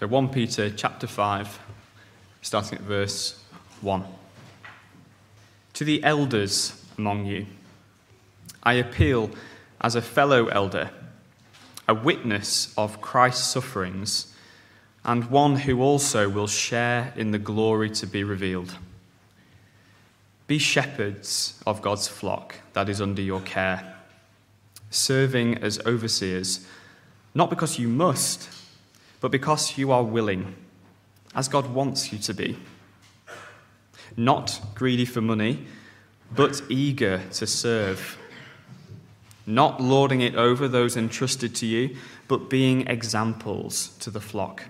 So 1 Peter chapter 5, starting at verse 1. To the elders among you, I appeal as a fellow elder, a witness of Christ's sufferings, and one who also will share in the glory to be revealed. Be shepherds of God's flock that is under your care, serving as overseers, not because you must but because you are willing, as God wants you to be. Not greedy for money, but eager to serve. Not lording it over those entrusted to you, but being examples to the flock.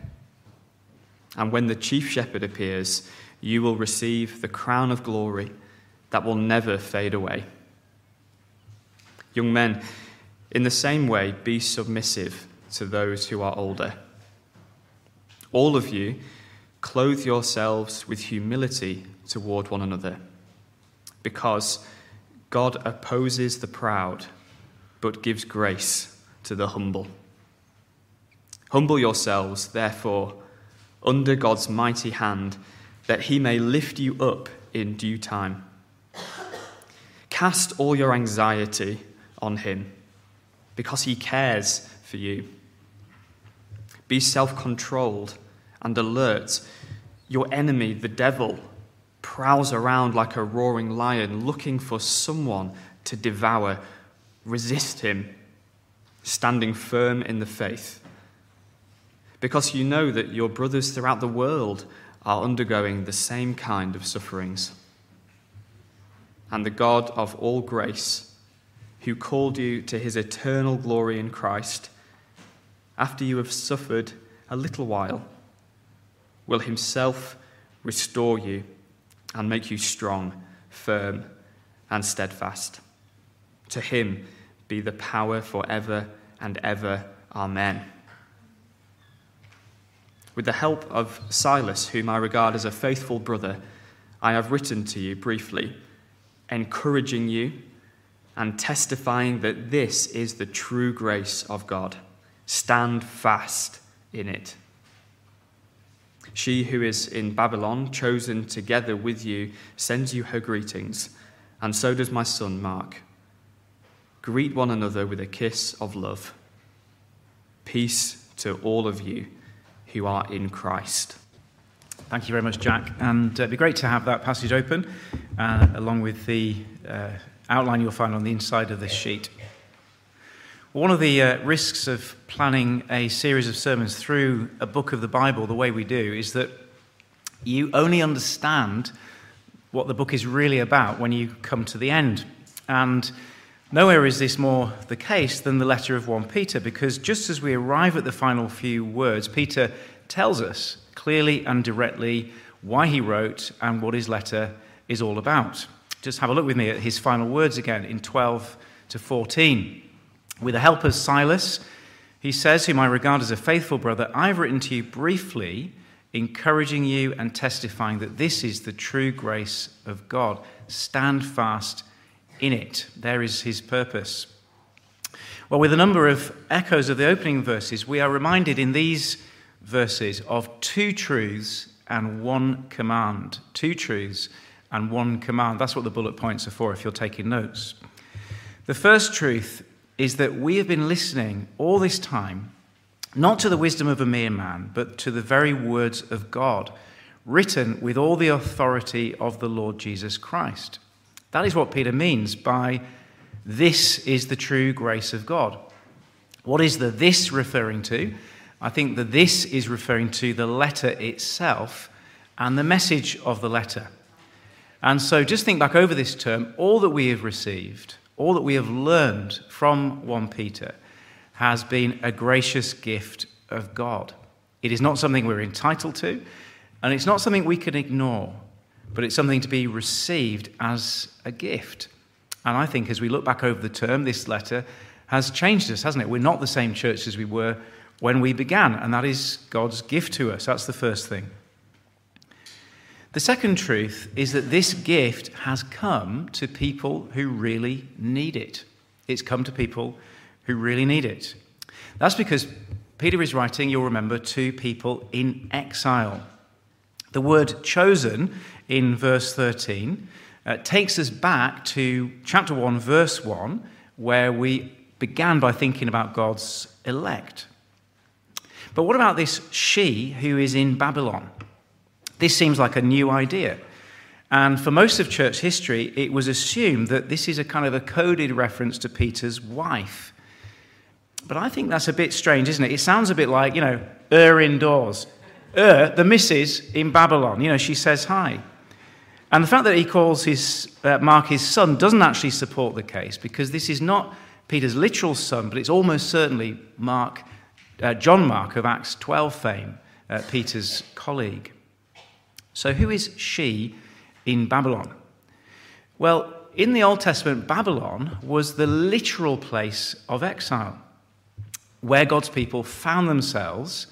And when the chief shepherd appears, you will receive the crown of glory that will never fade away. Young men, in the same way, be submissive to those who are older. All of you, clothe yourselves with humility toward one another, because God opposes the proud, but gives grace to the humble. Humble yourselves, therefore, under God's mighty hand, that he may lift you up in due time. Cast all your anxiety on him, because he cares for you. Be self controlled and alert. Your enemy, the devil, prowls around like a roaring lion looking for someone to devour. Resist him, standing firm in the faith. Because you know that your brothers throughout the world are undergoing the same kind of sufferings. And the God of all grace, who called you to his eternal glory in Christ, after you have suffered a little while, will himself restore you and make you strong, firm, and steadfast. To him be the power forever and ever. Amen. With the help of Silas, whom I regard as a faithful brother, I have written to you briefly, encouraging you and testifying that this is the true grace of God. Stand fast in it. She who is in Babylon, chosen together with you, sends you her greetings, and so does my son Mark. Greet one another with a kiss of love. Peace to all of you who are in Christ. Thank you very much, Jack. And uh, it'd be great to have that passage open, uh, along with the uh, outline you'll find on the inside of this sheet. One of the uh, risks of planning a series of sermons through a book of the Bible the way we do is that you only understand what the book is really about when you come to the end. And nowhere is this more the case than the letter of 1 Peter, because just as we arrive at the final few words, Peter tells us clearly and directly why he wrote and what his letter is all about. Just have a look with me at his final words again in 12 to 14. With the help of Silas, he says, whom I regard as a faithful brother, I've written to you briefly, encouraging you and testifying that this is the true grace of God. Stand fast in it. There is his purpose. Well, with a number of echoes of the opening verses, we are reminded in these verses of two truths and one command. Two truths and one command. That's what the bullet points are for if you're taking notes. The first truth is that we have been listening all this time, not to the wisdom of a mere man, but to the very words of God, written with all the authority of the Lord Jesus Christ. That is what Peter means by this is the true grace of God. What is the this referring to? I think the this is referring to the letter itself and the message of the letter. And so just think back over this term all that we have received all that we have learned from 1 Peter has been a gracious gift of God. It is not something we're entitled to, and it's not something we can ignore, but it's something to be received as a gift. And I think as we look back over the term, this letter has changed us, hasn't it? We're not the same church as we were when we began, and that is God's gift to us. That's the first thing. The second truth is that this gift has come to people who really need it. It's come to people who really need it. That's because Peter is writing, you'll remember, to people in exile. The word chosen in verse 13 uh, takes us back to chapter 1, verse 1, where we began by thinking about God's elect. But what about this she who is in Babylon? This seems like a new idea. And for most of church history, it was assumed that this is a kind of a coded reference to Peter's wife. But I think that's a bit strange, isn't it? It sounds a bit like, you know, er indoors. Er, the missus in Babylon, you know, she says hi. And the fact that he calls his, uh, Mark his son doesn't actually support the case because this is not Peter's literal son, but it's almost certainly Mark, uh, John Mark of Acts 12 fame, uh, Peter's colleague. So, who is she in Babylon? Well, in the Old Testament, Babylon was the literal place of exile, where God's people found themselves,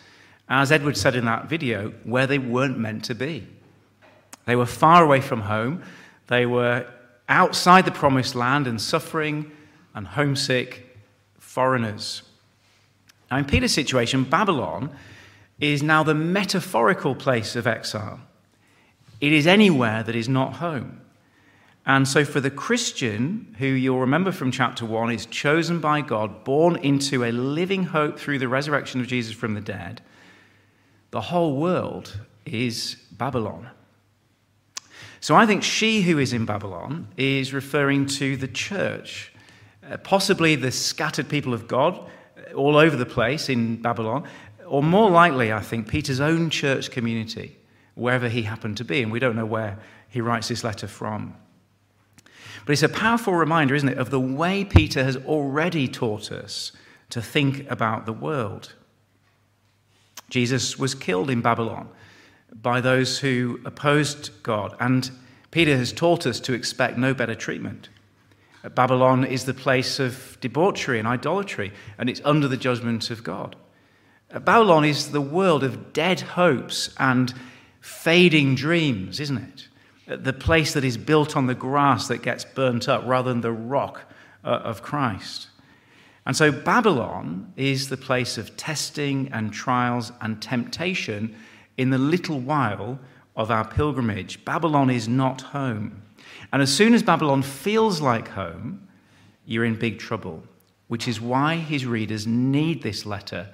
as Edward said in that video, where they weren't meant to be. They were far away from home, they were outside the promised land and suffering and homesick foreigners. Now, in Peter's situation, Babylon is now the metaphorical place of exile. It is anywhere that is not home. And so, for the Christian, who you'll remember from chapter 1 is chosen by God, born into a living hope through the resurrection of Jesus from the dead, the whole world is Babylon. So, I think she who is in Babylon is referring to the church, uh, possibly the scattered people of God uh, all over the place in Babylon, or more likely, I think, Peter's own church community wherever he happened to be. And we don't know where he writes this letter from. But it's a powerful reminder, isn't it, of the way Peter has already taught us to think about the world. Jesus was killed in Babylon by those who opposed God, and Peter has taught us to expect no better treatment. Babylon is the place of debauchery and idolatry, and it's under the judgment of God. Babylon is the world of dead hopes and fading dreams, isn't it? The place that is built on the grass that gets burnt up rather than the rock uh, of Christ. And so Babylon is the place of testing and trials and temptation in the little while of our pilgrimage. Babylon is not home. And as soon as Babylon feels like home, you're in big trouble, which is why his readers need this letter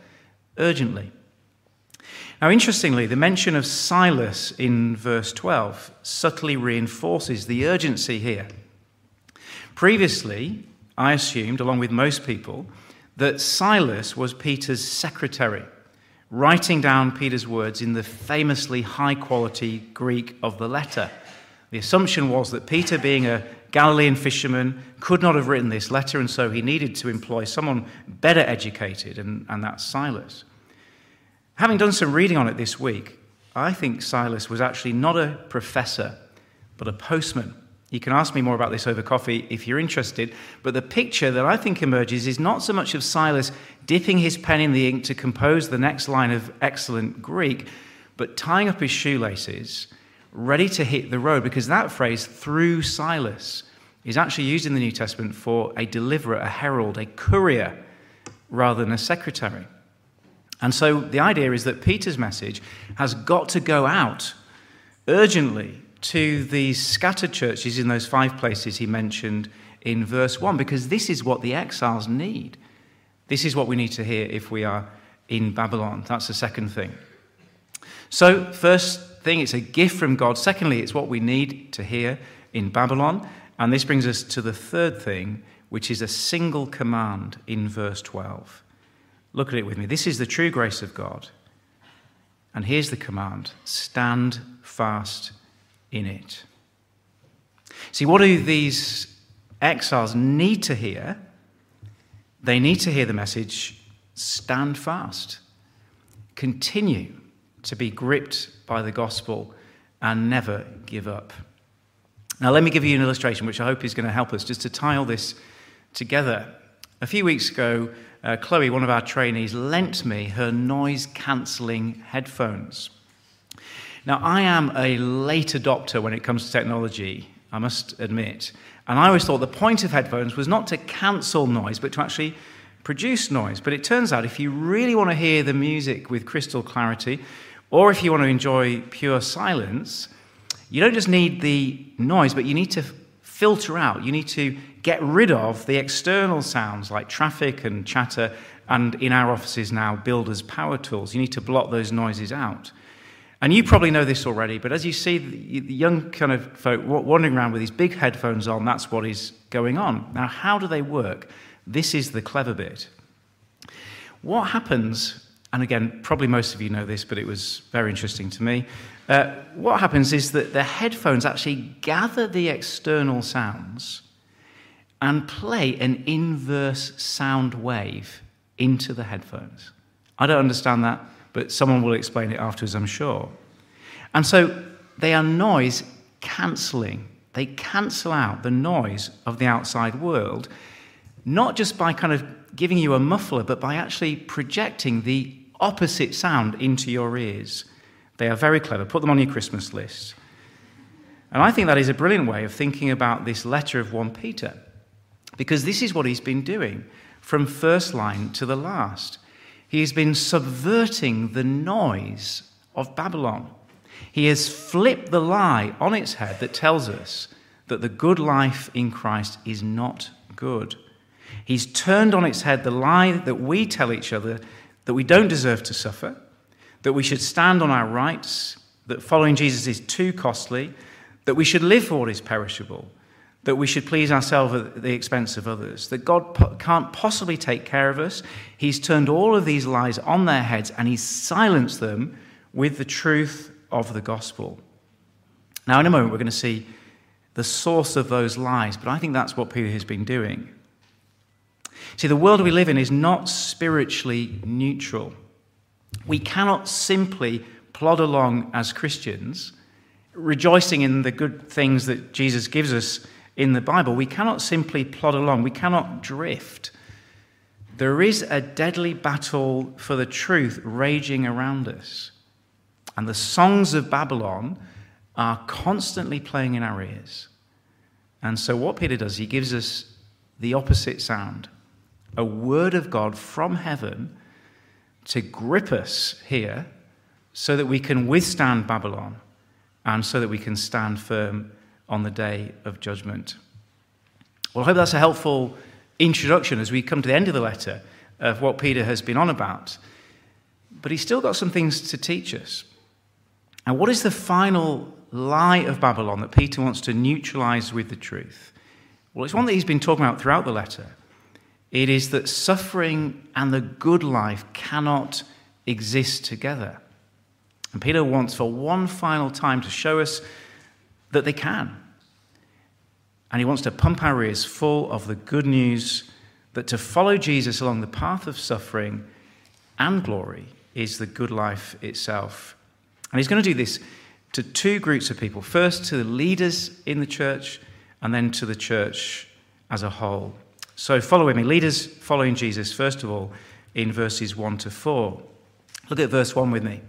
urgently. Now, interestingly, the mention of Silas in verse 12 subtly reinforces the urgency here. Previously, I assumed, along with most people, that Silas was Peter's secretary, writing down Peter's words in the famously high quality Greek of the letter. The assumption was that Peter, being a Galilean fisherman, could not have written this letter, and so he needed to employ someone better educated, and, and that's Silas. Having done some reading on it this week, I think Silas was actually not a professor, but a postman. You can ask me more about this over coffee if you're interested, but the picture that I think emerges is not so much of Silas dipping his pen in the ink to compose the next line of excellent Greek, but tying up his shoelaces, ready to hit the road, because that phrase, through Silas, is actually used in the New Testament for a deliverer, a herald, a courier, rather than a secretary. And so the idea is that Peter's message has got to go out urgently to these scattered churches in those five places he mentioned in verse 1, because this is what the exiles need. This is what we need to hear if we are in Babylon. That's the second thing. So, first thing, it's a gift from God. Secondly, it's what we need to hear in Babylon. And this brings us to the third thing, which is a single command in verse 12. Look at it with me. This is the true grace of God. And here's the command stand fast in it. See, what do these exiles need to hear? They need to hear the message stand fast, continue to be gripped by the gospel, and never give up. Now, let me give you an illustration which I hope is going to help us just to tie all this together. A few weeks ago, uh, Chloe, one of our trainees, lent me her noise cancelling headphones. Now, I am a late adopter when it comes to technology, I must admit. And I always thought the point of headphones was not to cancel noise, but to actually produce noise. But it turns out if you really want to hear the music with crystal clarity, or if you want to enjoy pure silence, you don't just need the noise, but you need to filter out, you need to get rid of the external sounds like traffic and chatter, and in our offices now, builders' power tools. You need to block those noises out. And you probably know this already, but as you see the young kind of folk wandering around with these big headphones on, that's what is going on. Now, how do they work? This is the clever bit. What happens, and again, probably most of you know this, but it was very interesting to me. Uh, what happens is that the headphones actually gather the external sounds and play an inverse sound wave into the headphones. I don't understand that but someone will explain it afterwards, I'm sure. And so they are noise cancelling. They cancel out the noise of the outside world, not just by kind of giving you a muffler, but by actually projecting the opposite sound into your ears. They are very clever. Put them on your Christmas list. And I think that is a brilliant way of thinking about this letter of 1 Peter, because this is what he's been doing from first line to the last. He has been subverting the noise of Babylon. He has flipped the lie on its head that tells us that the good life in Christ is not good. He's turned on its head the lie that we tell each other that we don't deserve to suffer, that we should stand on our rights, that following Jesus is too costly, that we should live for what is perishable, that we should please ourselves at the expense of others, that God po- can't possibly take care of us. He's turned all of these lies on their heads and he's silenced them with the truth of the gospel. Now, in a moment, we're going to see the source of those lies, but I think that's what Peter has been doing. See, the world we live in is not spiritually neutral. We cannot simply plod along as Christians, rejoicing in the good things that Jesus gives us in the Bible. We cannot simply plod along, we cannot drift. There is a deadly battle for the truth raging around us. And the songs of Babylon are constantly playing in our ears. And so, what Peter does, he gives us the opposite sound a word of God from heaven to grip us here so that we can withstand Babylon and so that we can stand firm on the day of judgment. Well, I hope that's a helpful introduction as we come to the end of the letter of what Peter has been on about. But he's still got some things to teach us. And what is the final lie of Babylon that Peter wants to neutralize with the truth? Well, it's one that he's been talking about throughout the letter. It is that suffering and the good life cannot exist together. And Peter wants for one final time to show us that they can. And he wants to pump our ears full of the good news that to follow Jesus along the path of suffering and glory is the good life itself. And he's going to do this to two groups of people first to the leaders in the church, and then to the church as a whole. So follow me. Leaders following Jesus, first of all, in verses 1 to 4. Look at verse 1 with me.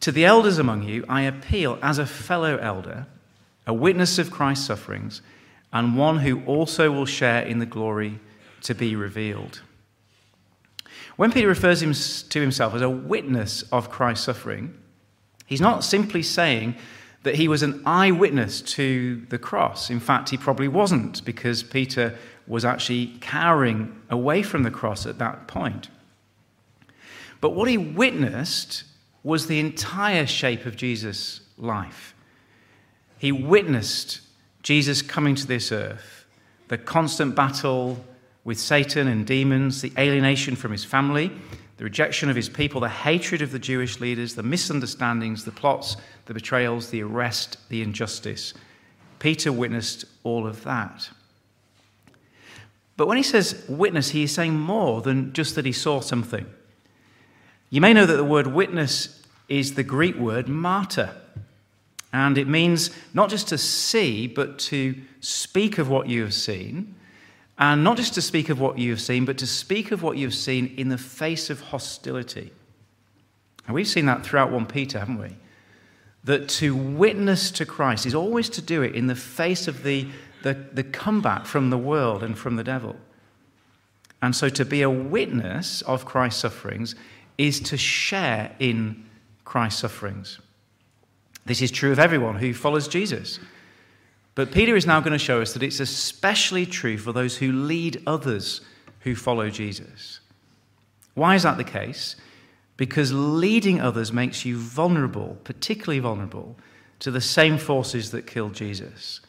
To the elders among you, I appeal as a fellow elder a witness of Christ's sufferings, and one who also will share in the glory to be revealed. When Peter refers to himself as a witness of Christ's suffering, he's not simply saying that he was an eyewitness to the cross. In fact, he probably wasn't, because Peter was actually cowering away from the cross at that point. But what he witnessed was the entire shape of Jesus' life. He witnessed Jesus coming to this earth, the constant battle with Satan and demons, the alienation from his family, the rejection of his people, the hatred of the Jewish leaders, the misunderstandings, the plots, the betrayals, the arrest, the injustice. Peter witnessed all of that. But when he says witness, he is saying more than just that he saw something. You may know that the word witness is the Greek word martyr. And it means not just to see, but to speak of what you have seen. And not just to speak of what you have seen, but to speak of what you've seen in the face of hostility. And we've seen that throughout 1 Peter, haven't we? That to witness to Christ is always to do it in the face of the, the, the comeback from the world and from the devil. And so to be a witness of Christ's sufferings is to share in Christ's sufferings. This is true of everyone who follows Jesus. But Peter is now going to show us that it's especially true for those who lead others who follow Jesus. Why is that the case? Because leading others makes you vulnerable, particularly vulnerable, to the same forces that killed Jesus.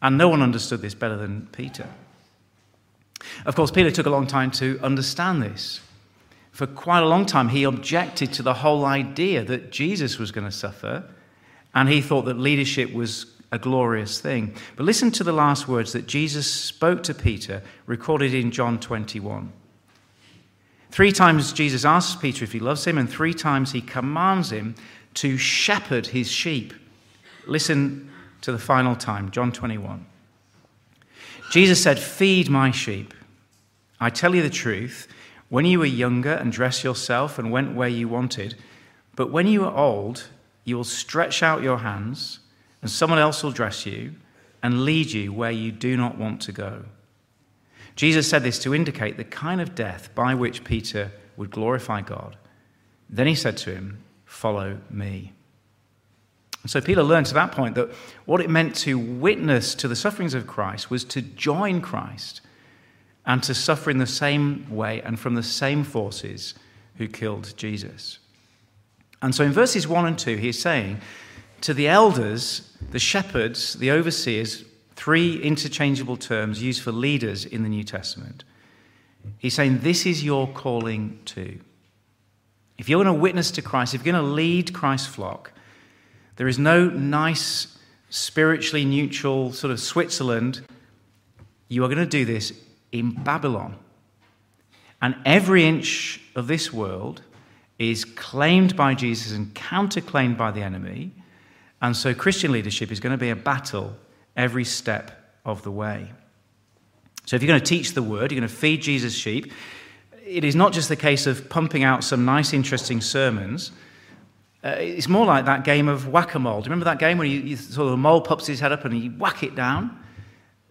And no one understood this better than Peter. Of course, Peter took a long time to understand this. For quite a long time, he objected to the whole idea that Jesus was going to suffer, and he thought that leadership was a glorious thing. But listen to the last words that Jesus spoke to Peter, recorded in John 21. Three times Jesus asks Peter if he loves him, and three times he commands him to shepherd his sheep. Listen to the final time, John 21. Jesus said, Feed my sheep. I tell you the truth, when you were younger and dressed yourself and went where you wanted, but when you are old, you will stretch out your hands, and someone else will dress you and lead you where you do not want to go. Jesus said this to indicate the kind of death by which Peter would glorify God. Then he said to him, Follow me. And so Peter learned to that point that what it meant to witness to the sufferings of Christ was to join Christ and to suffer in the same way and from the same forces who killed Jesus. And so in verses 1 and 2, he's saying to the elders, the shepherds, the overseers, Three interchangeable terms used for leaders in the New Testament. He's saying, This is your calling too. If you're going to witness to Christ, if you're going to lead Christ's flock, there is no nice, spiritually neutral sort of Switzerland. You are going to do this in Babylon. And every inch of this world is claimed by Jesus and counterclaimed by the enemy. And so Christian leadership is going to be a battle every step of the way. So, if you're going to teach the word, you're going to feed Jesus' sheep, it is not just the case of pumping out some nice, interesting sermons. Uh, it's more like that game of whack a mole. Do you remember that game where you, you sort of the mole pops his head up and you whack it down?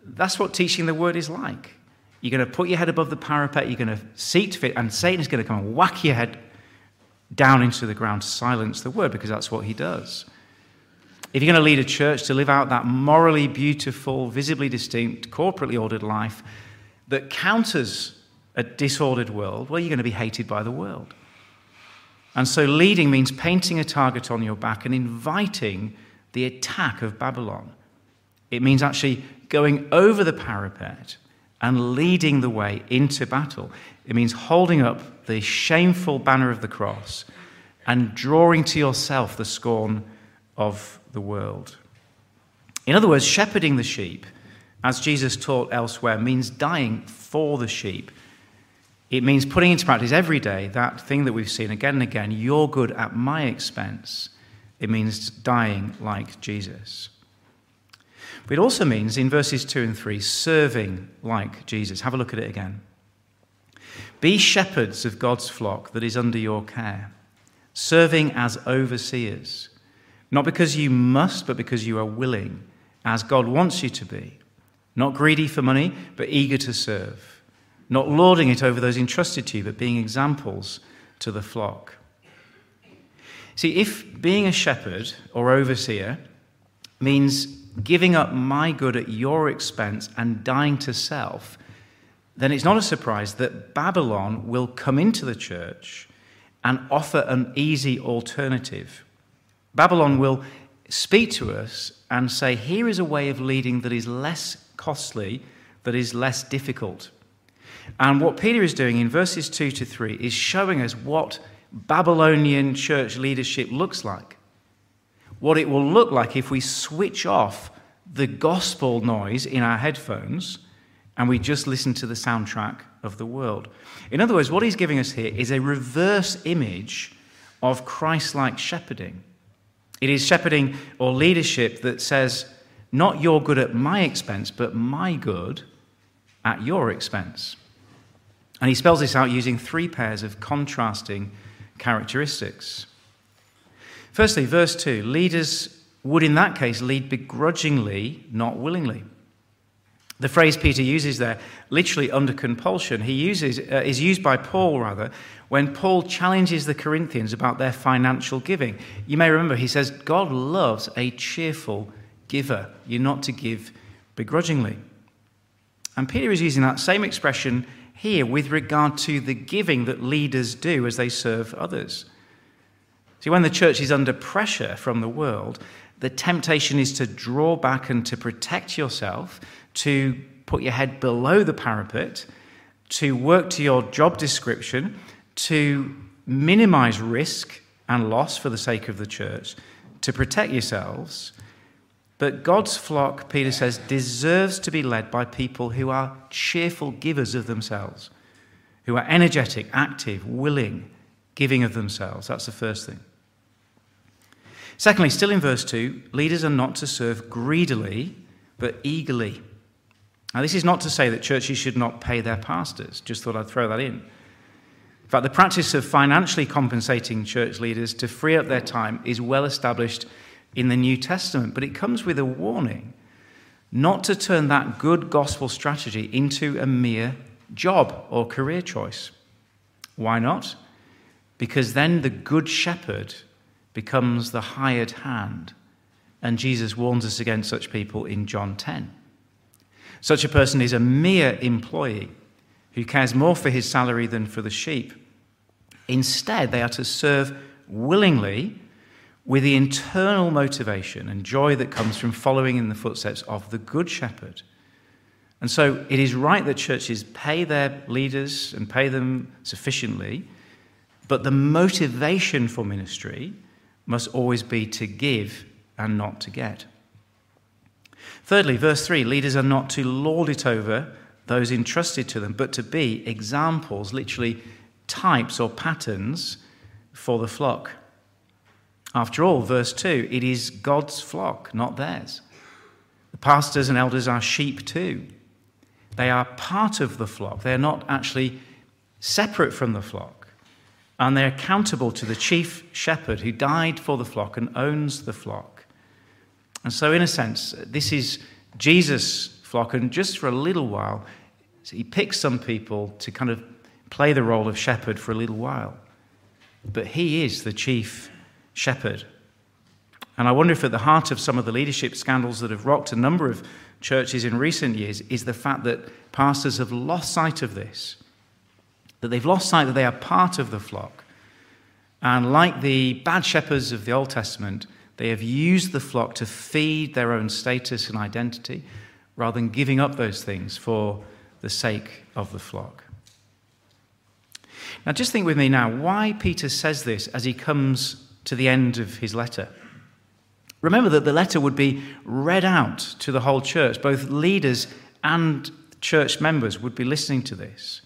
That's what teaching the word is like. You're going to put your head above the parapet, you're going to seat fit, and Satan is going to come and whack your head down into the ground to silence the word because that's what he does. If you're going to lead a church to live out that morally beautiful, visibly distinct, corporately ordered life that counters a disordered world, well, you're going to be hated by the world. And so leading means painting a target on your back and inviting the attack of Babylon. It means actually going over the parapet and leading the way into battle. It means holding up the shameful banner of the cross and drawing to yourself the scorn of the world. In other words, shepherding the sheep, as Jesus taught elsewhere, means dying for the sheep. It means putting into practice every day that thing that we've seen again and again you're good at my expense. It means dying like Jesus. But it also means, in verses 2 and 3, serving like Jesus. Have a look at it again. Be shepherds of God's flock that is under your care, serving as overseers not because you must, but because you are willing, as God wants you to be. Not greedy for money, but eager to serve. Not lording it over those entrusted to you, but being examples to the flock. See, if being a shepherd or overseer means giving up my good at your expense and dying to self, then it's not a surprise that Babylon will come into the church and offer an easy alternative Babylon will speak to us and say, here is a way of leading that is less costly, that is less difficult. And what Peter is doing in verses 2 to 3 is showing us what Babylonian church leadership looks like. What it will look like if we switch off the gospel noise in our headphones and we just listen to the soundtrack of the world. In other words, what he's giving us here is a reverse image of Christ like shepherding. It is shepherding or leadership that says, not your good at my expense, but my good at your expense. And he spells this out using three pairs of contrasting characteristics. Firstly, verse 2 leaders would in that case lead begrudgingly, not willingly. The phrase Peter uses there, literally under compulsion, he uses, uh, is used by Paul rather when Paul challenges the Corinthians about their financial giving. You may remember he says, God loves a cheerful giver. You're not to give begrudgingly. And Peter is using that same expression here with regard to the giving that leaders do as they serve others. See, when the church is under pressure from the world, the temptation is to draw back and to protect yourself, to put your head below the parapet, to work to your job description, to minimize risk and loss for the sake of the church, to protect yourselves. But God's flock, Peter says, deserves to be led by people who are cheerful givers of themselves, who are energetic, active, willing, giving of themselves. That's the first thing. Secondly, still in verse 2, leaders are not to serve greedily, but eagerly. Now, this is not to say that churches should not pay their pastors. Just thought I'd throw that in. In fact, the practice of financially compensating church leaders to free up their time is well established in the New Testament, but it comes with a warning not to turn that good gospel strategy into a mere job or career choice. Why not? Because then the good shepherd becomes the hired hand, and Jesus warns us against such people in John 10. Such a person is a mere employee who cares more for his salary than for the sheep. Instead, they are to serve willingly with the internal motivation and joy that comes from following in the footsteps of the Good Shepherd. And so it is right that churches pay their leaders and pay them sufficiently, but the motivation for ministry must always be to give and not to get. Thirdly, verse 3 leaders are not to lord it over those entrusted to them, but to be examples, literally types or patterns for the flock. After all, verse 2 it is God's flock, not theirs. The pastors and elders are sheep too. They are part of the flock, they're not actually separate from the flock. And they're accountable to the chief shepherd who died for the flock and owns the flock. And so, in a sense, this is Jesus' flock, and just for a little while, he picks some people to kind of play the role of shepherd for a little while. But he is the chief shepherd. And I wonder if at the heart of some of the leadership scandals that have rocked a number of churches in recent years is the fact that pastors have lost sight of this, that they've lost sight that they are part of the flock. And like the bad shepherds of the Old Testament, they have used the flock to feed their own status and identity rather than giving up those things for the sake of the flock. Now, just think with me now why Peter says this as he comes to the end of his letter. Remember that the letter would be read out to the whole church. Both leaders and church members would be listening to this.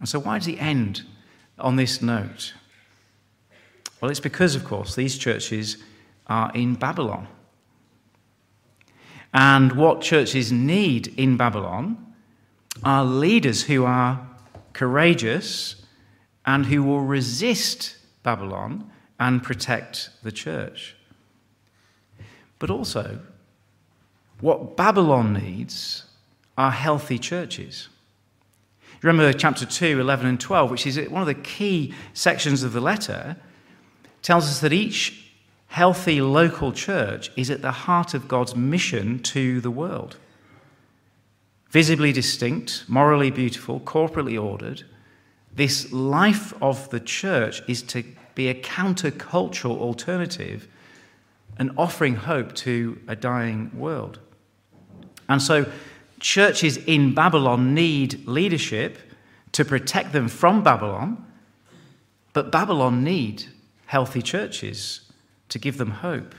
And so, why does he end on this note? Well, it's because, of course, these churches are in Babylon. And what churches need in Babylon are leaders who are courageous and who will resist Babylon and protect the church. But also, what Babylon needs are healthy churches. Remember chapter 2, 11 and 12, which is one of the key sections of the letter, tells us that each healthy local church is at the heart of God's mission to the world. Visibly distinct, morally beautiful, corporately ordered, this life of the church is to be a countercultural alternative and offering hope to a dying world. And so, churches in Babylon need leadership to protect them from Babylon, but Babylon need healthy churches to give them hope.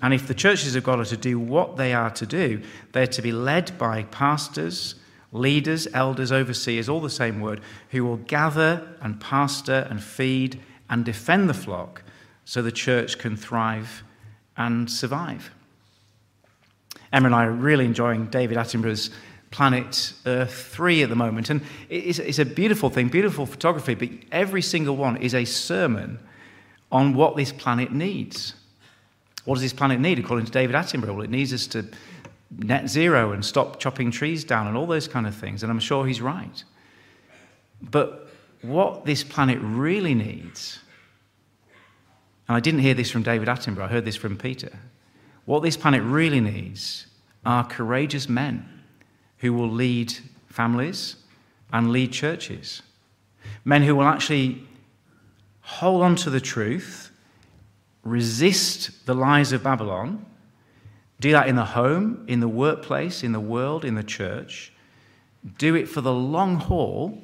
And if the churches of God are to do what they are to do, they're to be led by pastors, leaders, elders, overseers, all the same word, who will gather and pastor and feed and defend the flock so the church can thrive and survive. Emma and I are really enjoying David Attenborough's Planet Earth 3 at the moment. And it's, it's a beautiful thing, beautiful photography, but every single one is a sermon on what this planet needs. What does this planet need, according to David Attenborough? Well, it needs us to net zero and stop chopping trees down and all those kind of things. And I'm sure he's right. But what this planet really needs, and I didn't hear this from David Attenborough, I heard this from Peter. What this planet really needs are courageous men who will lead families and lead churches. Men who will actually hold on to the truth, resist the lies of Babylon, do that in the home, in the workplace, in the world, in the church. Do it for the long haul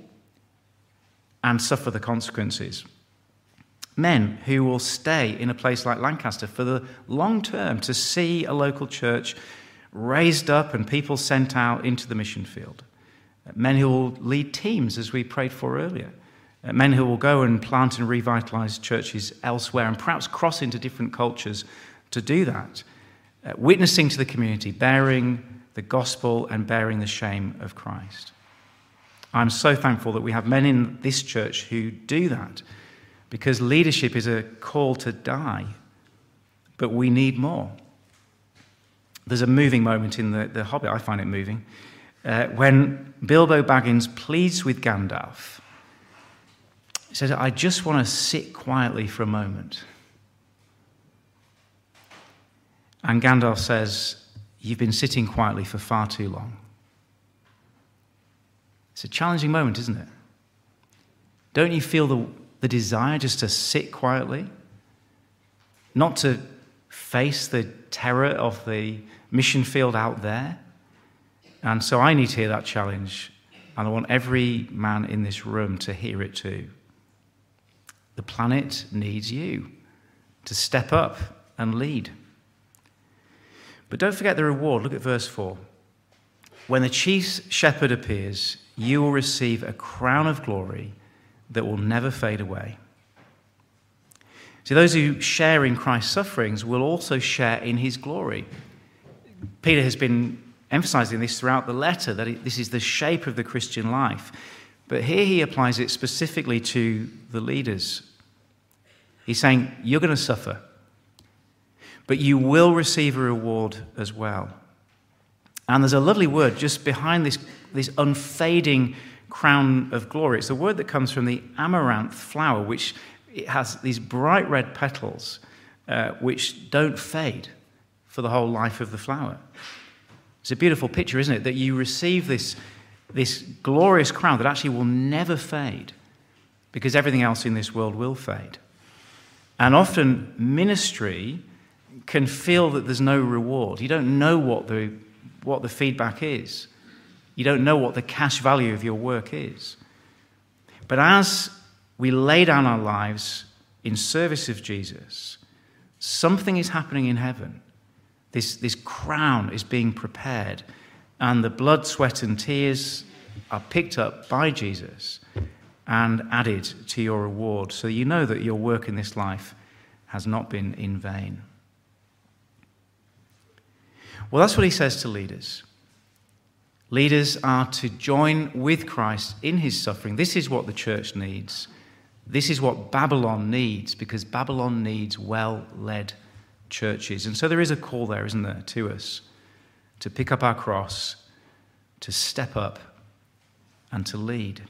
and suffer the consequences. Men who will stay in a place like Lancaster for the long term to see a local church raised up and people sent out into the mission field. Men who will lead teams, as we prayed for earlier. Men who will go and plant and revitalize churches elsewhere and perhaps cross into different cultures to do that. Uh, witnessing to the community, bearing the gospel and bearing the shame of Christ. I'm so thankful that we have men in this church who do that because leadership is a call to die, but we need more. There's a moving moment in the, the Hobbit, I find it moving, uh, when Bilbo Baggins pleads with Gandalf. He says, I just want to sit quietly for a moment. And Gandalf says, You've been sitting quietly for far too long. It's a challenging moment, isn't it? Don't you feel the, the desire just to sit quietly? Not to face the terror of the mission field out there? And so I need to hear that challenge, and I want every man in this room to hear it too. The planet needs you to step up and lead. But don't forget the reward. Look at verse 4. When the chief shepherd appears, you will receive a crown of glory that will never fade away. See, those who share in Christ's sufferings will also share in his glory. Peter has been emphasizing this throughout the letter that this is the shape of the Christian life. But here he applies it specifically to the leaders. He's saying, You're going to suffer, but you will receive a reward as well. And there's a lovely word just behind this, this unfading crown of glory. It's a word that comes from the amaranth flower, which it has these bright red petals uh, which don't fade for the whole life of the flower. It's a beautiful picture, isn't it? That you receive this, this glorious crown that actually will never fade because everything else in this world will fade. And often ministry can feel that there's no reward. You don't know what the what the feedback is. You don't know what the cash value of your work is. But as we lay down our lives in service of Jesus, something is happening in heaven. This, this crown is being prepared, and the blood, sweat, and tears are picked up by Jesus and added to your reward. So you know that your work in this life has not been in vain. Well, that's what he says to leaders. Leaders are to join with Christ in his suffering. This is what the church needs. This is what Babylon needs because Babylon needs well led churches. And so there is a call there, isn't there, to us to pick up our cross, to step up, and to lead.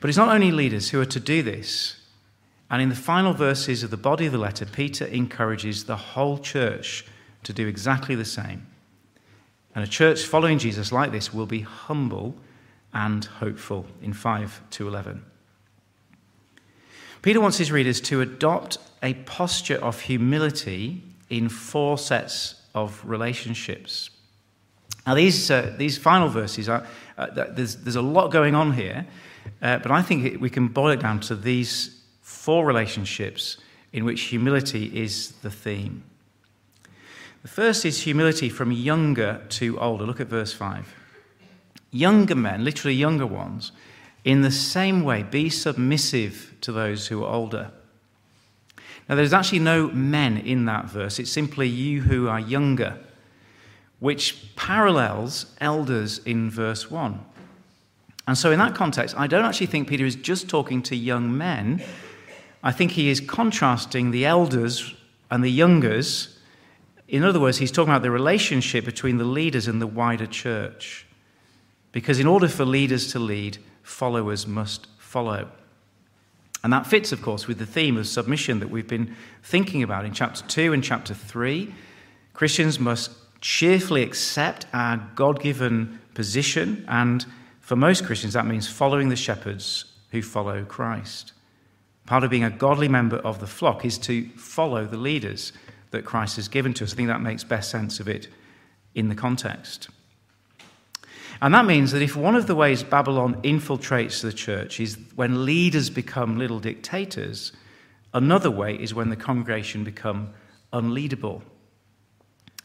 But it's not only leaders who are to do this. And in the final verses of the body of the letter, Peter encourages the whole church to do exactly the same. And a church following Jesus like this will be humble and hopeful in 5 to 11. Peter wants his readers to adopt a posture of humility in four sets of relationships. Now, these, uh, these final verses, are, uh, there's, there's a lot going on here, uh, but I think we can boil it down to these four relationships in which humility is the theme. The first is humility from younger to older. Look at verse 5. Younger men, literally younger ones, in the same way, be submissive to those who are older. Now, there's actually no men in that verse, it's simply you who are younger, which parallels elders in verse 1. And so, in that context, I don't actually think Peter is just talking to young men. I think he is contrasting the elders and the youngers In other words, he's talking about the relationship between the leaders and the wider church. Because in order for leaders to lead, followers must follow. And that fits, of course, with the theme of submission that we've been thinking about in chapter 2 and chapter 3. Christians must cheerfully accept our God given position, and for most Christians, that means following the shepherds who follow Christ. Part of being a godly member of the flock is to follow the leaders that Christ has given to us. I think that makes best sense of it in the context. And that means that if one of the ways Babylon infiltrates the church is when leaders become little dictators, another way is when the congregation become unleadable.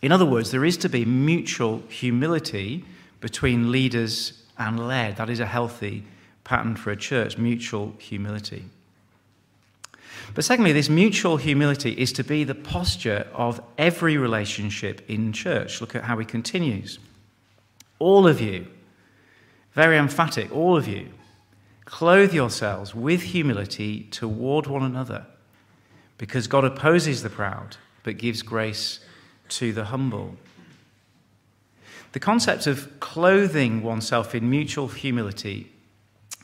In other words, there is to be mutual humility between leaders and led. That is a healthy pattern for a church, mutual humility. But secondly, this mutual humility is to be the posture of every relationship in church. Look at how he continues. All of you, very emphatic, all of you, clothe yourselves with humility toward one another, because God opposes the proud, but gives grace to the humble. The concept of clothing oneself in mutual humility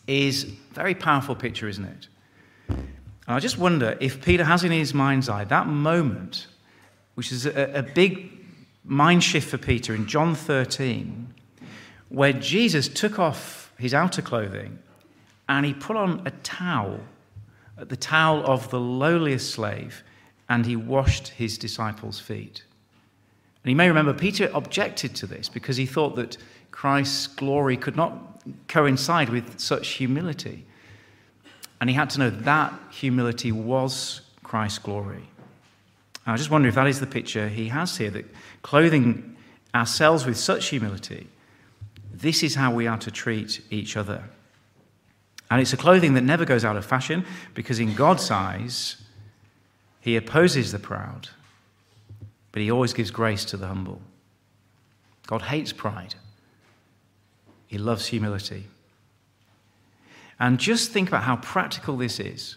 is a very powerful picture, isn't it? And I just wonder if Peter has in his mind's eye that moment, which is a, a big mind shift for Peter in John 13, where Jesus took off his outer clothing and he put on a towel, the towel of the lowliest slave, and he washed his disciples' feet. And you may remember Peter objected to this because he thought that Christ's glory could not coincide with such humility. And he had to know that humility was Christ's glory. And I just wonder if that is the picture he has here that clothing ourselves with such humility, this is how we are to treat each other. And it's a clothing that never goes out of fashion because, in God's eyes, he opposes the proud, but he always gives grace to the humble. God hates pride, he loves humility. And just think about how practical this is.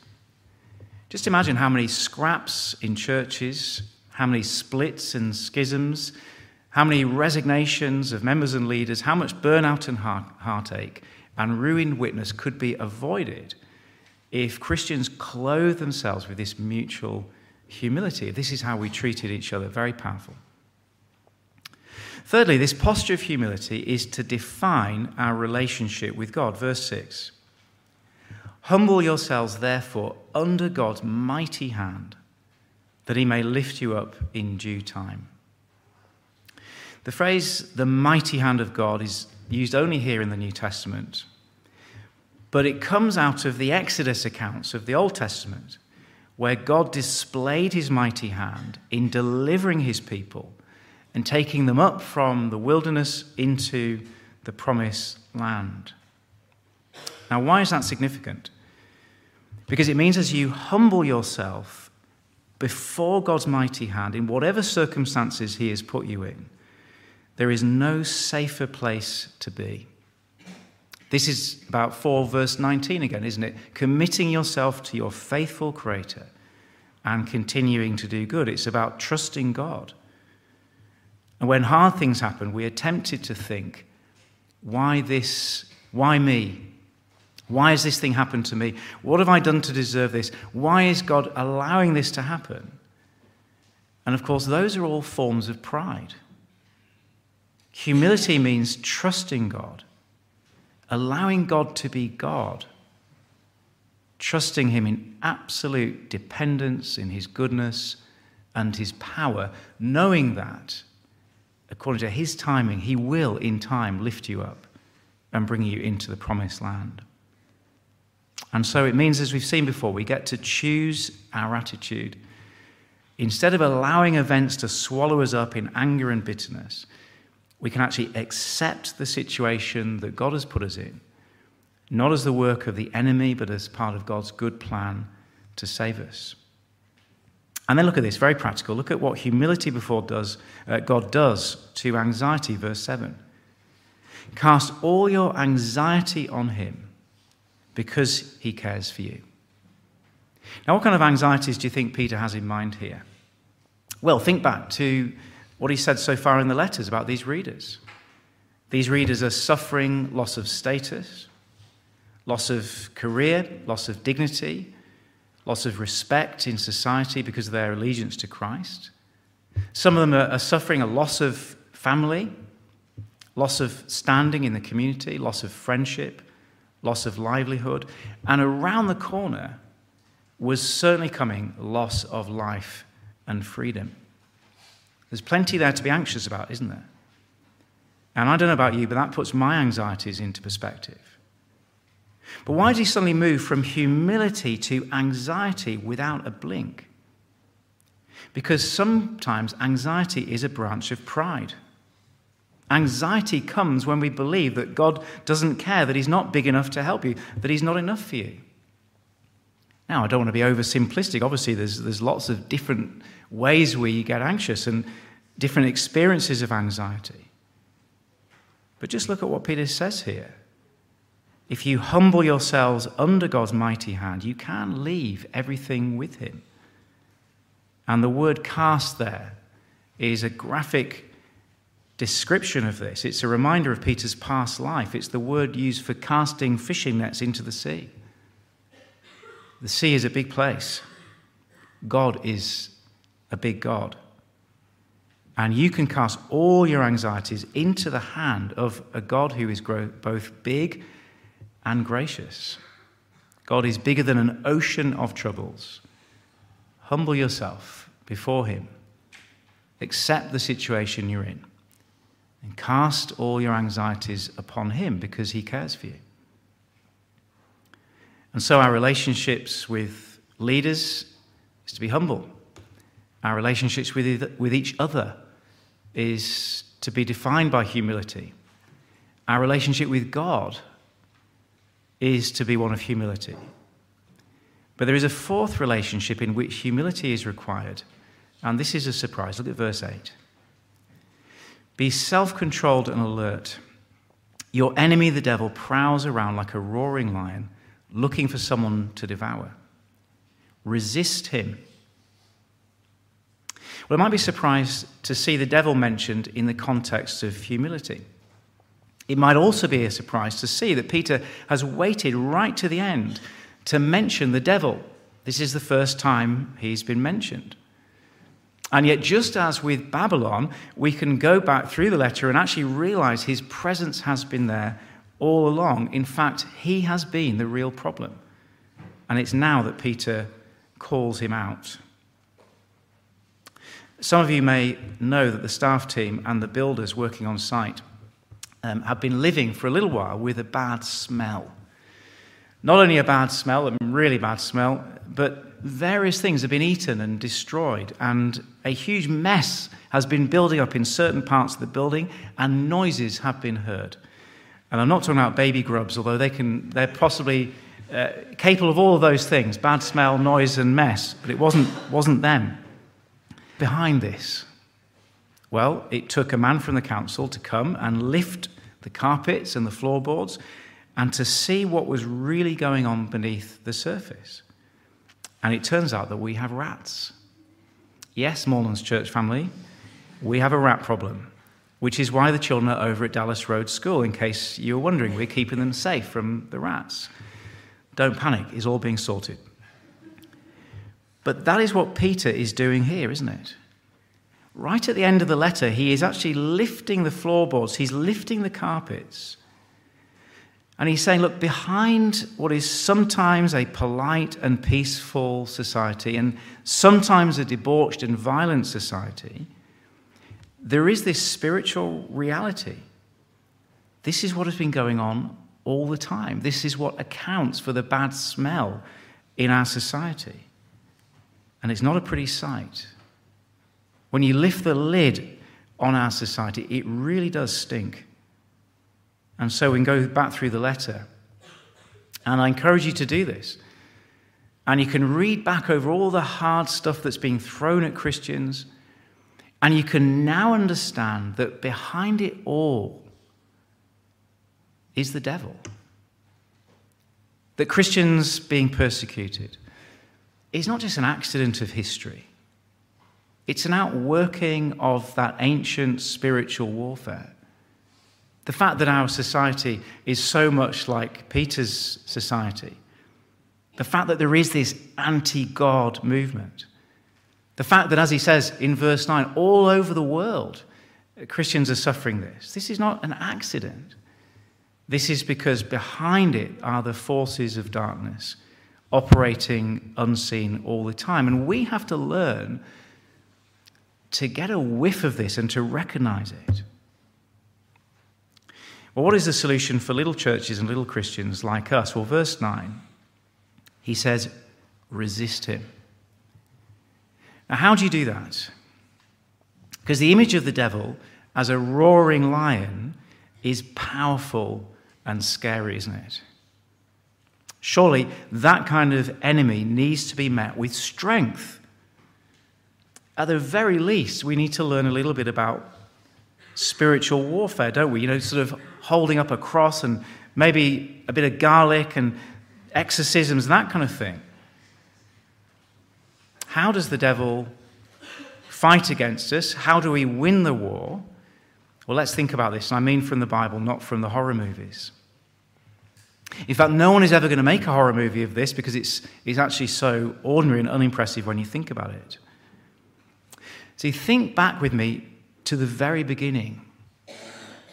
Just imagine how many scraps in churches, how many splits and schisms, how many resignations of members and leaders, how much burnout and heartache and ruined witness could be avoided if Christians clothe themselves with this mutual humility. This is how we treated each other. Very powerful. Thirdly, this posture of humility is to define our relationship with God. Verse 6. Humble yourselves, therefore, under God's mighty hand, that he may lift you up in due time. The phrase, the mighty hand of God, is used only here in the New Testament, but it comes out of the Exodus accounts of the Old Testament, where God displayed his mighty hand in delivering his people and taking them up from the wilderness into the promised land. Now, why is that significant? Because it means as you humble yourself before God's mighty hand, in whatever circumstances He has put you in, there is no safer place to be. This is about 4 verse 19 again, isn't it? Committing yourself to your faithful Creator and continuing to do good. It's about trusting God. And when hard things happen, we are tempted to think, why this? Why me? Why has this thing happened to me? What have I done to deserve this? Why is God allowing this to happen? And of course, those are all forms of pride. Humility means trusting God, allowing God to be God, trusting Him in absolute dependence, in His goodness and His power, knowing that, according to His timing, He will in time lift you up and bring you into the promised land. And so it means, as we've seen before, we get to choose our attitude. Instead of allowing events to swallow us up in anger and bitterness, we can actually accept the situation that God has put us in, not as the work of the enemy, but as part of God's good plan to save us. And then look at this, very practical. Look at what humility before does, uh, God does to anxiety, verse 7. Cast all your anxiety on him because he cares for you. Now, what kind of anxieties do you think Peter has in mind here? Well, think back to what he said so far in the letters about these readers. These readers are suffering loss of status, loss of career, loss of dignity, loss of respect in society because of their allegiance to Christ. Some of them are, suffering a loss of family, loss of standing in the community, loss of friendship, loss of livelihood. And around the corner was certainly coming loss of life and freedom. There's plenty there to be anxious about, isn't there? And I don't know about you, but that puts my anxieties into perspective. But why does he suddenly move from humility to anxiety without a blink? Because sometimes anxiety is a branch of pride. Anxiety comes when we believe that God doesn't care, that He's not big enough to help you, that He's not enough for you. Now, I don't want to be oversimplistic. Obviously, there's, there's lots of different ways we get anxious and different experiences of anxiety. But just look at what Peter says here. If you humble yourselves under God's mighty hand, you can leave everything with Him. And the word cast there is a graphic description of this. It's a reminder of Peter's past life. It's the word used for casting fishing nets into the sea. The sea is a big place. God is a big God. And you can cast all your anxieties into the hand of a God who is both big and gracious. God is bigger than an ocean of troubles. Humble yourself before Him. Accept the situation you're in. And cast all your anxieties upon Him because He cares for you. And so, our relationships with leaders is to be humble. Our relationships with, with each other is to be defined by humility. Our relationship with God is to be one of humility. But there is a fourth relationship in which humility is required, and this is a surprise. Look at verse 8. Be self controlled and alert. Your enemy, the devil, prowls around like a roaring lion, looking for someone to devour. Resist him. Well, I might be surprised to see the devil mentioned in the context of humility. It might also be a surprise to see that Peter has waited right to the end to mention the devil. This is the first time he's been mentioned. And yet, just as with Babylon, we can go back through the letter and actually realize his presence has been there all along. In fact, he has been the real problem. And it's now that Peter calls him out. Some of you may know that the staff team and the builders working on site um, have been living for a little while with a bad smell. Not only a bad smell, a really bad smell, but various things have been eaten and destroyed, and a huge mess has been building up in certain parts of the building, and noises have been heard. And I'm not talking about baby grubs, although they can, they're possibly uh, capable of all of those things bad smell, noise, and mess, but it wasn't, wasn't them. Behind this, well, it took a man from the council to come and lift the carpets and the floorboards and to see what was really going on beneath the surface. And it turns out that we have rats. Yes, Moorlands Church family, we have a rat problem, which is why the children are over at Dallas Road School, in case you were wondering. We're keeping them safe from the rats. Don't panic, it's all being sorted. But that is what Peter is doing here, isn't it? Right at the end of the letter, he is actually lifting the floorboards, he's lifting the carpets and he's saying, look, behind what is sometimes a polite and peaceful society and sometimes a debauched and violent society, there is this spiritual reality. This is what has been going on all the time. This is what accounts for the bad smell in our society. And it's not a pretty sight. When you lift the lid on our society, it really does stink. And so we can go back through the letter. And I encourage you to do this. And you can read back over all the hard stuff that's being thrown at Christians. And you can now understand that behind it all is the devil. That Christians being persecuted is not just an accident of history, It's an outworking of that ancient spiritual warfare. The fact that our society is so much like Peter's society, the fact that there is this anti God movement, the fact that, as he says in verse 9, all over the world, Christians are suffering this. This is not an accident. This is because behind it are the forces of darkness operating unseen all the time. And we have to learn to get a whiff of this and to recognize it. Well, what is the solution for little churches and little Christians like us? Well, verse 9, he says, resist him. Now, how do you do that? Because the image of the devil as a roaring lion is powerful and scary, isn't it? Surely that kind of enemy needs to be met with strength. At the very least, we need to learn a little bit about spiritual warfare, don't we? You know, sort of holding up a cross and maybe a bit of garlic and exorcisms, and that kind of thing. How does the devil fight against us? How do we win the war? Well, let's think about this. I mean from the Bible, not from the horror movies. In fact, no one is ever going to make a horror movie of this because it's, it's actually so ordinary and unimpressive when you think about it. See, think back with me to the very beginning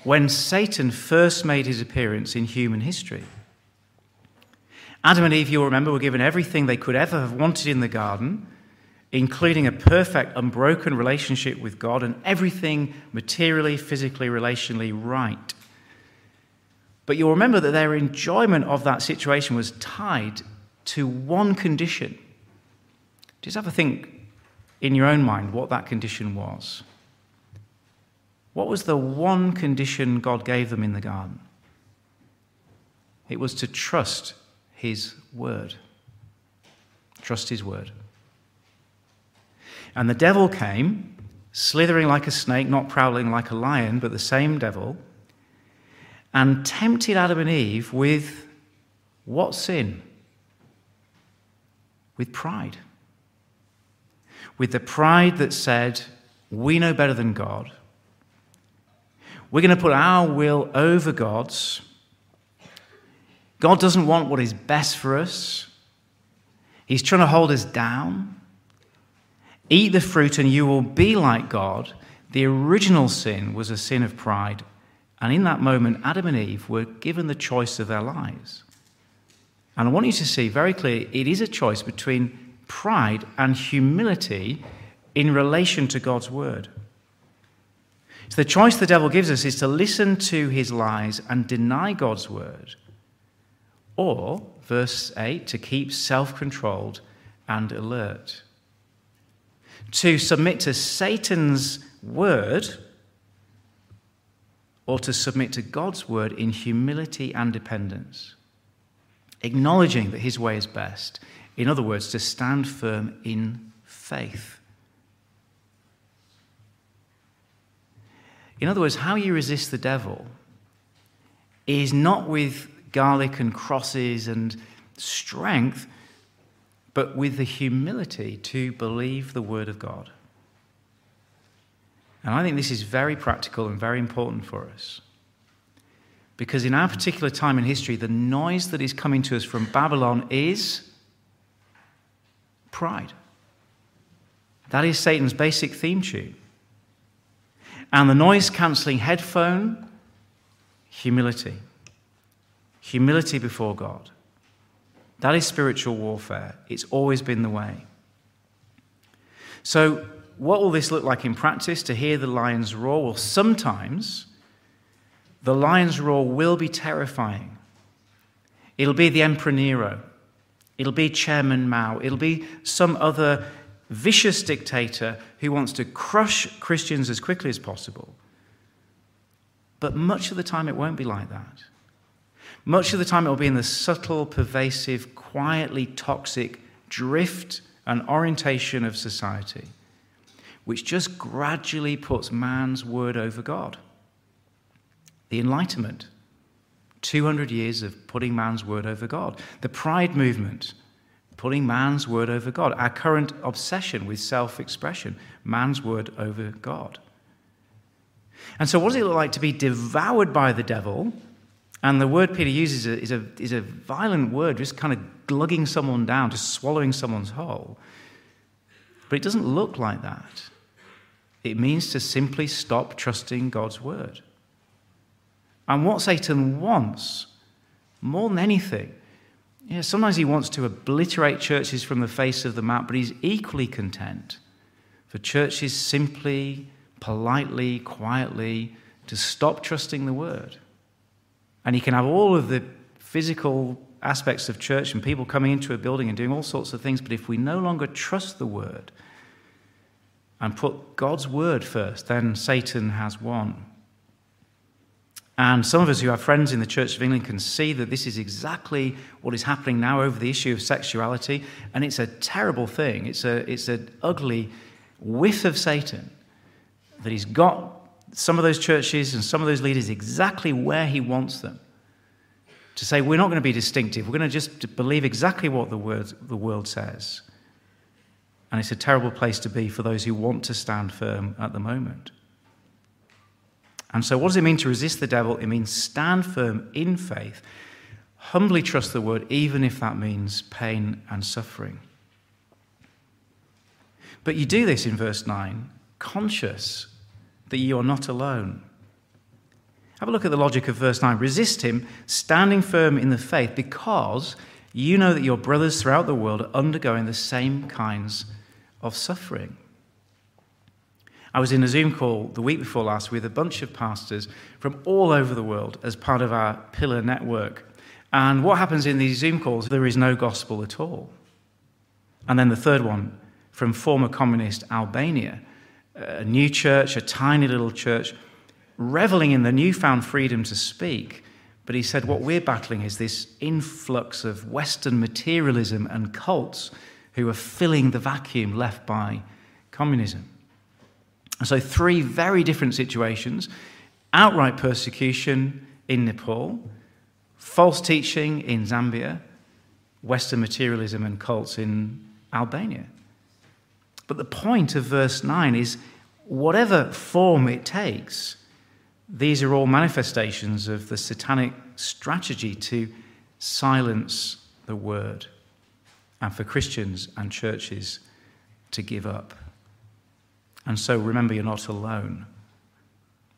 when Satan first made his appearance in human history. Adam and Eve, you'll remember, were given everything they could ever have wanted in the garden including a perfect, unbroken relationship with God and everything materially, physically, relationally right. But you'll remember that their enjoyment of that situation was tied to one condition. Just have a think in your own mind what that condition was. What was the one condition God gave them in the garden? It was to trust His word. Trust His word. And the devil came, slithering like a snake, not prowling like a lion, but the same devil, and tempted Adam and Eve with what sin? With pride. With the pride that said, We know better than God. We're going to put our will over God's. God doesn't want what is best for us. He's trying to hold us down. Eat the fruit and you will be like God. The original sin was a sin of pride. And in that moment, Adam and Eve were given the choice of their lives. And I want you to see very clearly it is a choice between pride and humility in relation to God's word. So the choice the devil gives us is to listen to his lies and deny God's word, or, verse 8, to keep self controlled and alert to submit to Satan's word or to submit to God's word in humility and dependence, acknowledging that his way is best. In other words, to stand firm in faith. In other words, how you resist the devil is not with garlic and crosses and strength, but with the humility to believe the Word of God. And I think this is very practical and very important for us. Because in our particular time in history, the noise that is coming to us from Babylon is pride. That is Satan's basic theme tune. And the noise cancelling headphone, humility. Humility before God. That is spiritual warfare. It's always been the way. So, what will this look like in practice to hear the lion's roar? Well, sometimes the lion's roar will be terrifying. It'll be the Emperor Nero. It'll be Chairman Mao. It'll be some other vicious dictator who wants to crush Christians as quickly as possible. But much of the time, it won't be like that. Much of the time, it will be in the subtle, pervasive, quietly toxic drift and orientation of society, which just gradually puts man's word over God. The Enlightenment, 200 years of putting man's word over God. The Pride movement, putting man's word over God. Our current obsession with self expression, man's word over God. And so, what does it look like to be devoured by the devil? And the word Peter uses is a, is a violent word, just kind of glugging someone down, just swallowing someone's whole. But it doesn't look like that. It means to simply stop trusting God's word. And what Satan wants, more than anything, yeah, sometimes he wants to obliterate churches from the face of the map, but he's equally content for churches simply, politely, quietly to stop trusting the word. And he can have all of the physical aspects of church and people coming into a building and doing all sorts of things, but if we no longer trust the word and put God's word first, then Satan has won. And some of us who have friends in the Church of England can see that this is exactly what is happening now over the issue of sexuality. And it's a terrible thing. It's, a, it's an ugly whiff of Satan that he's got some of those churches and some of those leaders exactly where he wants them. To say, we're not going to be distinctive. We're going to just believe exactly what the, word, the world says. And it's a terrible place to be for those who want to stand firm at the moment. And so, what does it mean to resist the devil? It means stand firm in faith, humbly trust the word, even if that means pain and suffering. But you do this in verse 9, conscious that you are not alone. Have a look at the logic of verse 9. Resist him, standing firm in the faith, because you know that your brothers throughout the world are undergoing the same kinds of suffering. I was in a Zoom call the week before last with a bunch of pastors from all over the world as part of our Pillar network. And what happens in these Zoom calls? There is no gospel at all. And then the third one from former communist Albania, a new church, a tiny little church, reveling in the newfound freedom to speak. But he said, What we're battling is this influx of Western materialism and cults who are filling the vacuum left by communism. So, three very different situations outright persecution in Nepal, false teaching in Zambia, Western materialism and cults in Albania. But the point of verse 9 is whatever form it takes, these are all manifestations of the satanic strategy to silence the word and for Christians and churches to give up. And so remember, you're not alone.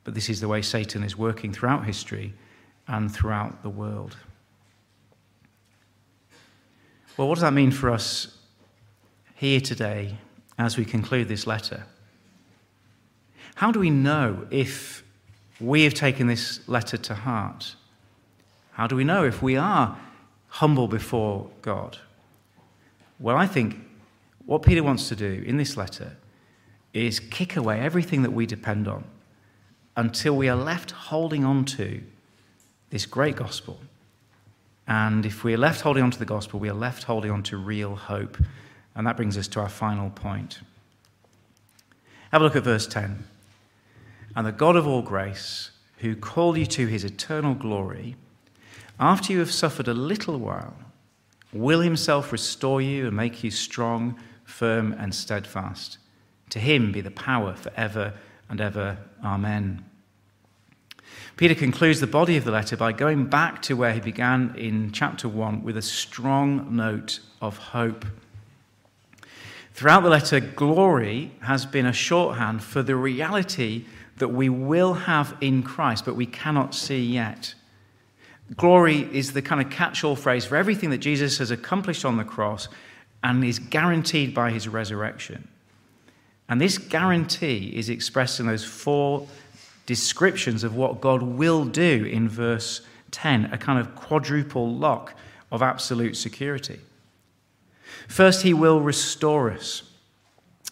But this is the way Satan is working throughout history and throughout the world. Well, what does that mean for us here today as we conclude this letter? How do we know if we have taken this letter to heart? How do we know if we are humble before God? Well, I think what Peter wants to do in this letter is kick away everything that we depend on until we are left holding on to this great gospel. And if we are left holding on to the gospel, we are left holding on to real hope. And that brings us to our final point. Have a look at verse 10. And the God of all grace, who called you to his eternal glory, after you have suffered a little while, will himself restore you and make you strong, firm, and steadfast. To him be the power forever and ever. Amen. Peter concludes the body of the letter by going back to where he began in chapter 1 with a strong note of hope. Throughout the letter, glory has been a shorthand for the reality that we will have in Christ, but we cannot see yet. Glory is the kind of catch all phrase for everything that Jesus has accomplished on the cross and is guaranteed by his resurrection. And this guarantee is expressed in those four descriptions of what God will do in verse 10, a kind of quadruple lock of absolute security. First, he will restore us.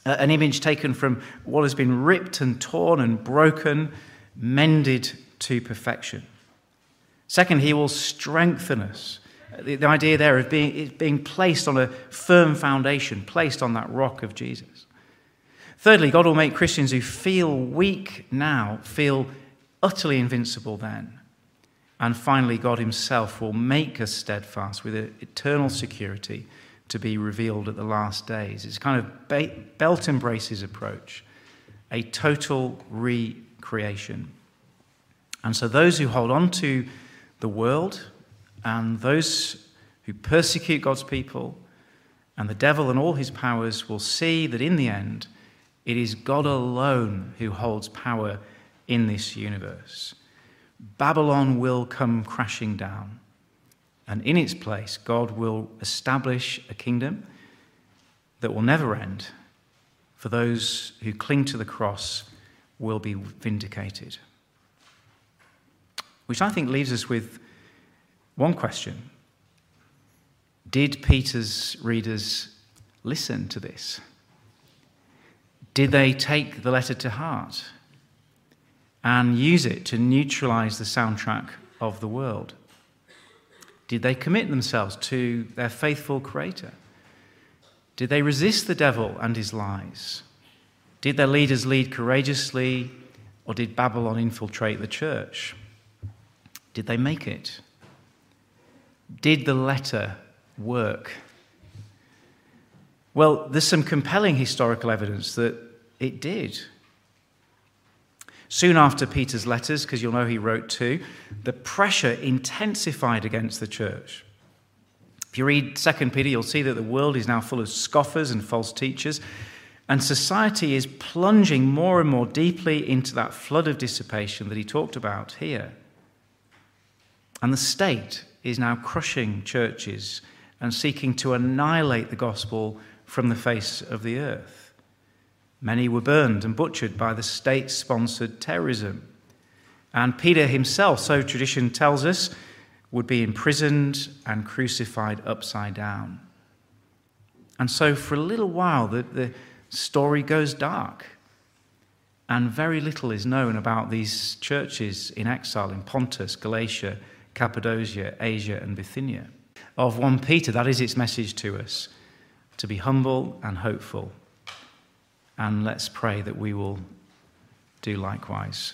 An image taken from what has been ripped and torn and broken, mended to perfection. Second, he will strengthen us. The, idea there of being, being placed on a firm foundation, placed on that rock of Jesus. Thirdly, God will make Christians who feel weak now feel utterly invincible then. And finally, God Himself will make us steadfast with eternal security to be revealed at the last days. It's kind of belt and braces approach, a total recreation. And so those who hold on to the world and those who persecute God's people and the devil and all his powers will see that in the end, it is God alone who holds power in this universe. Babylon will come crashing down. And in its place, God will establish a kingdom that will never end. For those who cling to the cross will be vindicated. Which I think leaves us with one question Did Peter's readers listen to this? Did they take the letter to heart and use it to neutralize the soundtrack of the world? Did they commit themselves to their faithful Creator? Did they resist the devil and his lies? Did their leaders lead courageously, or did Babylon infiltrate the church? Did they make it? Did the letter work? Well, there's some compelling historical evidence that it did. Soon after Peter's letters, because you'll know he wrote two, the pressure intensified against the church. If you read 2 Peter, you'll see that the world is now full of scoffers and false teachers, and society is plunging more and more deeply into that flood of dissipation that he talked about here. And the state is now crushing churches and seeking to annihilate the gospel from the face of the earth. Many were burned and butchered by the state sponsored terrorism. And Peter himself, so tradition tells us, would be imprisoned and crucified upside down. And so, for a little while, the, the story goes dark. And very little is known about these churches in exile in Pontus, Galatia, Cappadocia, Asia, and Bithynia. Of 1 Peter, that is its message to us to be humble and hopeful and let's pray that we will do likewise.